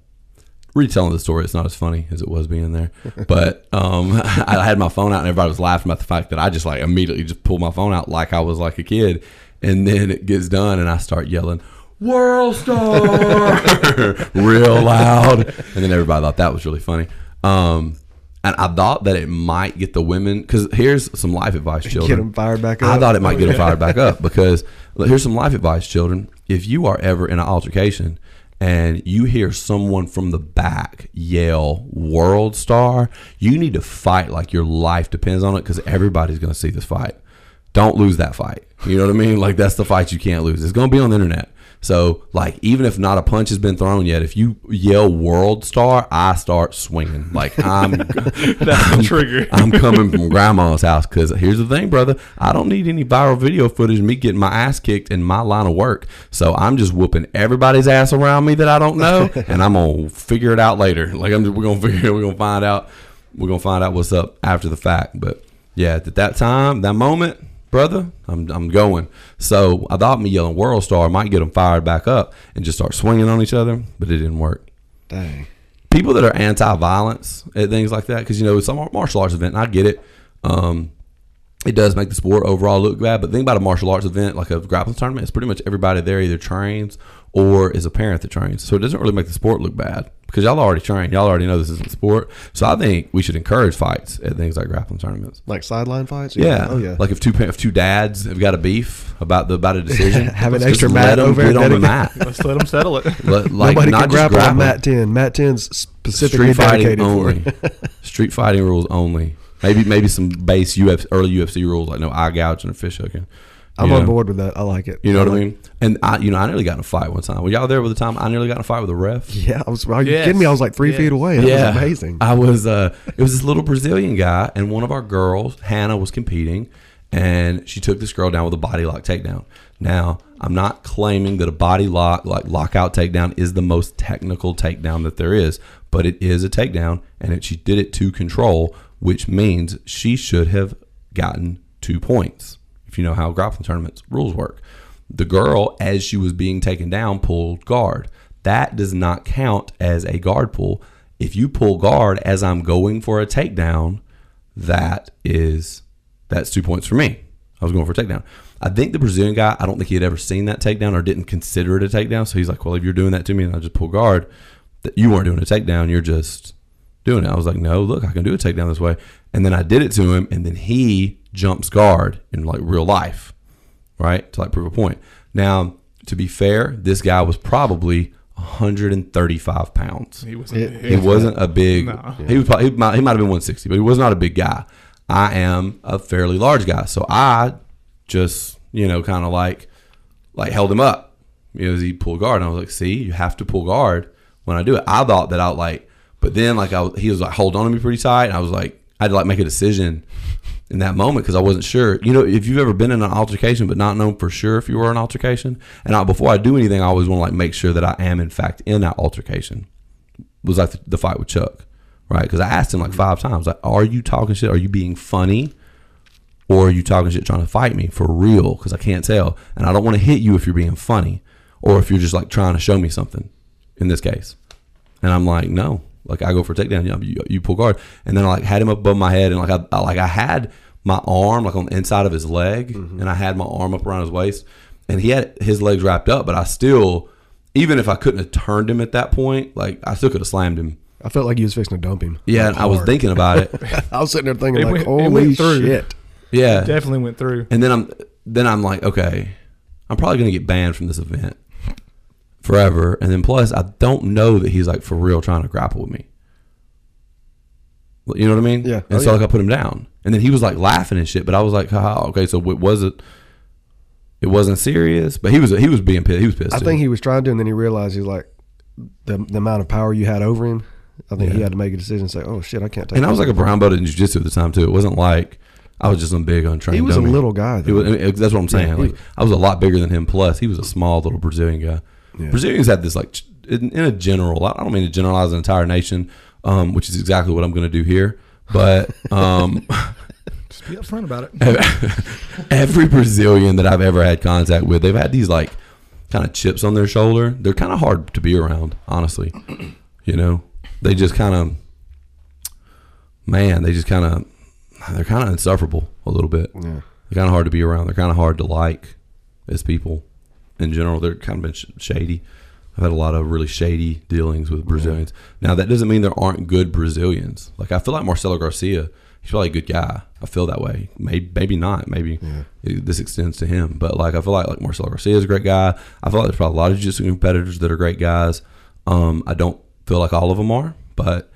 retelling the story, it's not as funny as it was being there. But um, I had my phone out and everybody was laughing about the fact that I just like immediately just pulled my phone out like I was like a kid, and then it gets done and I start yelling. World Star, real loud, and then everybody thought that was really funny. Um, and I thought that it might get the women because here's some life advice, children. Get them fired back up. I thought it might get them fired back up because here's some life advice, children. If you are ever in an altercation and you hear someone from the back yell "World Star," you need to fight like your life depends on it because everybody's going to see this fight. Don't lose that fight. You know what I mean? Like that's the fight you can't lose. It's going to be on the internet. So, like, even if not a punch has been thrown yet, if you yell "World Star," I start swinging. Like I'm, That's the trigger. I'm coming from grandma's house because here's the thing, brother. I don't need any viral video footage of me getting my ass kicked in my line of work. So I'm just whooping everybody's ass around me that I don't know, and I'm gonna figure it out later. Like I'm, just, we're gonna figure, we're gonna find out, we're gonna find out what's up after the fact. But yeah, at that time, that moment, brother, I'm, I'm going. So I thought me yelling "World Star" might get them fired back up and just start swinging on each other, but it didn't work Dang. people that are anti-violence and things like that because you know it's a martial arts event and i get it um, it does make the sport overall look bad but think about a martial arts event like a grappling tournament it's pretty much everybody there either trains or is a parent that trains so it doesn't really make the sport look bad because y'all already train y'all already know this isn't sport so i think we should encourage fights at things like grappling tournaments Like sideline fights? yeah. Oh yeah. Like if two if two dads have got a beef about the about a decision, Have an extra mat over get it, on the mat. Let's let them settle it. Let- like Nobody not can just grapple grappling. Mat 10. Mat 10's specifically street fighting only. street fighting rules only. Maybe maybe some base UFC early UFC rules like no eye gouging or fish hooking. I'm You on board with that. I like it. You know what I like- mean? And I, you know, I nearly got in a fight one time. Were y'all there with the time I nearly got in a fight with a ref? Yeah, I was. Are you Yes. kidding me? I was like three Yes. feet away. That was amazing. I was. Uh, it was this little Brazilian guy, and one of our girls, Hannah, was competing, and she took this girl down with a body lock takedown. Now, I'm not claiming that a body lock, like lockout takedown, is the most technical takedown that there is, but it is a takedown, and it, she did it to control, which means she should have gotten two points. If you know how grappling tournaments rules work, the girl, as she was being taken down, pulled guard. That does not count as a guard pull if you pull guard as I'm going for a takedown, that is that's two points for me. I was going for a takedown. I think the Brazilian guy, I don't think he had ever seen that takedown or didn't consider it a takedown. So he's like, "Well, if you're doing that to me and I just pull guard, that you weren't doing a takedown, you're just doing it." I was like, "No, look, I can do a takedown this way." And then I did it to him, and then he jumps guard in like real life, right, to like prove a point. Now, to be fair, this guy was probably 135 pounds. He was. It- He wasn't a big. No. He was. Probably, he might. He might have been 160, but he was not a big guy. I am a fairly large guy, so I just you know kind of like like held him up. You know, as he pulled guard, and I was like, "See, you have to pull guard when I do it." I thought that I like, but then like I was, he was like holding on to me pretty tight, and I was like, I had to like make a decision in that moment because I wasn't sure. You know, if you've ever been in an altercation but not known for sure if you were in an altercation, and I, before I do anything, I always want to like make sure that I am in fact in that altercation. It was like the, the fight with Chuck, right? Because I asked him like mm-hmm. five times, like, "Are you talking shit? Are you being funny?" Or are you talking shit trying to fight me for real? Because I can't tell. And I don't want to hit you if you're being funny or if you're just like trying to show me something in this case. And I'm like, no. Like I go for a takedown, you, know, you, you pull guard, and then I like had him up above my head, and like I, I like I had my arm like on the inside of his leg, mm-hmm. and I had my arm up around his waist, and he had his legs wrapped up, but I still, even if I couldn't have turned him at that point, like I still could have slammed him. I felt like he was fixing to dump him. Yeah, Like, and I was thinking about it. I was sitting there thinking It like, went- it holy went shit. Yeah, Definitely went through. And then I'm then I'm like, okay, I'm probably gonna get banned from this event forever. And then plus, I don't know that he's like for real trying to grapple with me. You know what I mean? Yeah. And Oh, so yeah. like I put him down, and then he was like laughing and shit. But I was like, oh, okay, so it was it? It wasn't serious, but he was he was being pissed. He was pissed. I too. think he was trying to, and then he realized he's like the the amount of power you had over him. I think he had to make a decision and say, "Oh shit, I can't take." and I was like a brown belt in jiu-jitsu at the time too. It wasn't like I was just some big on untrained. He was a little guy, though. was, I mean, that's what I'm saying. Yeah, like I was a lot bigger than him. Plus, he was a small little Brazilian guy. Yeah. Brazilians have this like in, in a general. I don't mean to generalize an entire nation, um, which is exactly what I'm going to do here. But um, Just be upfront about it. every Brazilian that I've ever had contact with, they've had these like kind of chips on their shoulder. They're kind of hard to be around, honestly. You know, they just kind of, man, they just kind of, they're kind of insufferable a little bit. Yeah. They're kind of hard to be around. They're kind of hard to like as people in general. They're kind of been sh- shady. I've had a lot of really shady dealings with Brazilians. Now that doesn't mean there aren't good Brazilians. Like I feel like Marcelo Garcia, he's probably a good guy. I feel that way. Maybe maybe not. Maybe it- this extends to him. But like I feel like like Marcelo Garcia is a great guy. I feel like there's probably a lot of jiu-jitsu competitors that are great guys. Um, I don't feel like all of them are, but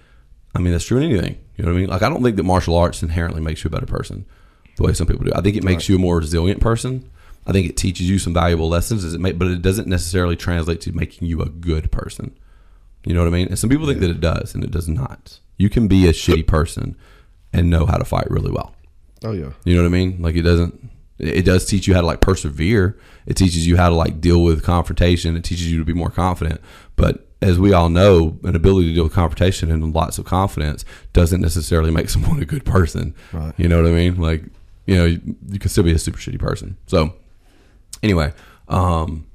I mean that's true in anything. You know what I mean? Like I don't think that martial arts inherently makes you a better person the way some people do. I think it makes you a more resilient person. I think it teaches you some valuable lessons, as it may, but it doesn't necessarily translate to making you a good person. You know what I mean? And some people think that it does, and it does not. You can be a shitty person and know how to fight really well. Oh yeah. You know what I mean? Like it doesn't. It it does teach you how to like persevere. It teaches you how to like deal with confrontation. It teaches you to be more confident. But as we all know, an ability to deal with confrontation and lots of confidence doesn't necessarily make someone a good person. Right. You know what I mean? Like you know, you, you can still be a super shitty person. So anyway, um,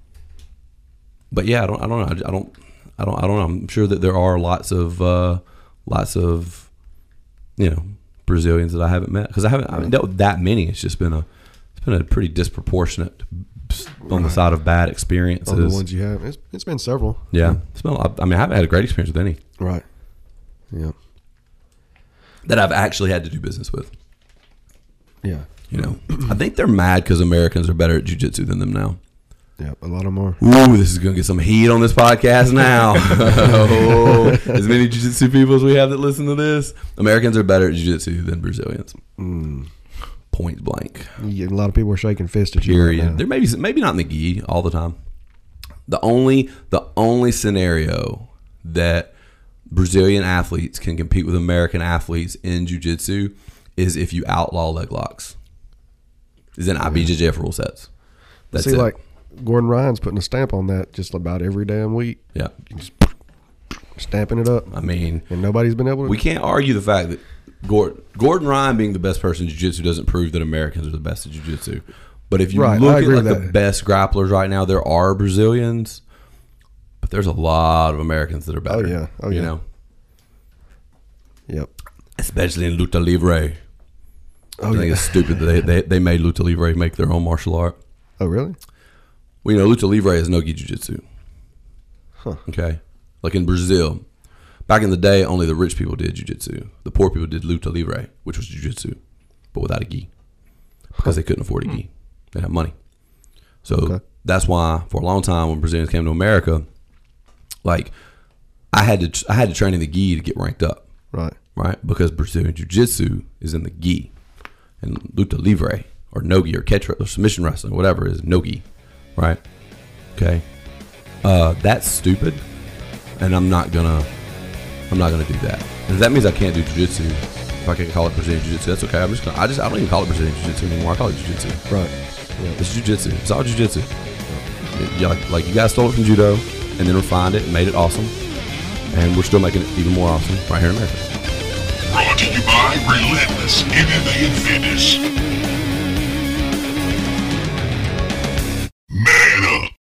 but yeah, I don't, I don't know. I, I don't, I don't, I don't know. I'm sure that there are lots of, uh, lots of, you know, Brazilians that I haven't met because I haven't, I haven't dealt with that many. It's just been a, it's been a pretty disproportionate on the side of bad experiences. The ones you have, it's, it's been several. yeah, it's been. I mean, I haven't had a great experience with any Right. Yeah. that I've actually had to do business with. Yeah. You know, I think they're mad because Americans are better at jujitsu than them now. Yeah. A lot of are. Ooh, this is gonna get some heat on this podcast now. oh, as many jiu-jitsu people as we have that listen to this, Americans are better at jiu-jitsu than Brazilians. Hmm. Point blank. You- A lot of people are shaking fists at you. right Period. there may be maybe not in the gi all the time. The only the only scenario that Brazilian athletes can compete with American athletes in jiu-jitsu is if you outlaw leg locks. Is in IBJJF rule sets. That's See, it. like Gordon Ryan's putting a stamp on that just about every damn week, yeah. stamping it up, I mean, and nobody's been able to. We can't argue the fact that Gordon, Gordon Ryan being the best person in jiu-jitsu doesn't prove that Americans are the best at jiu-jitsu. But if you Right, look at like the best grapplers right now, there are Brazilians, but there's a lot of Americans that are oh, better. yeah. Oh, You yeah. know, Yep. especially in luta libre. Oh I think yeah. it's stupid that they, they they made luta libre make their own martial art. Oh really? Well, you know, lucha libre is no gi jiu-jitsu. Huh. Okay, like in Brazil, back in the day, only the rich people did jiu-jitsu. The poor people did luta libre, which was jiu-jitsu, but without a gi, because they couldn't afford a gi. They have money. So Okay. that's why, for a long time, when Brazilians came to America, like I had to I had to train in the gi to get ranked up, Right. right? Because Brazilian jiu-jitsu is in the gi, and luta libre or nogi or catch or submission wrestling, whatever is nogi, right? Okay, uh, that's stupid, and I'm not gonna I'm not gonna do that. And if that means I can't do jiu-jitsu, if I can't call it Brazilian jiu-jitsu, that's okay. I'm just gonna I just I don't even call it Brazilian jiu-jitsu anymore. I call it jiu-jitsu. Right. It's jiu-jitsu. It's all jiu-jitsu. Yeah, like, like you guys stole it from judo and then refined it and made it awesome, and we're still making it even more awesome right here in America. Brought to you by Relentless MMA and Fitness.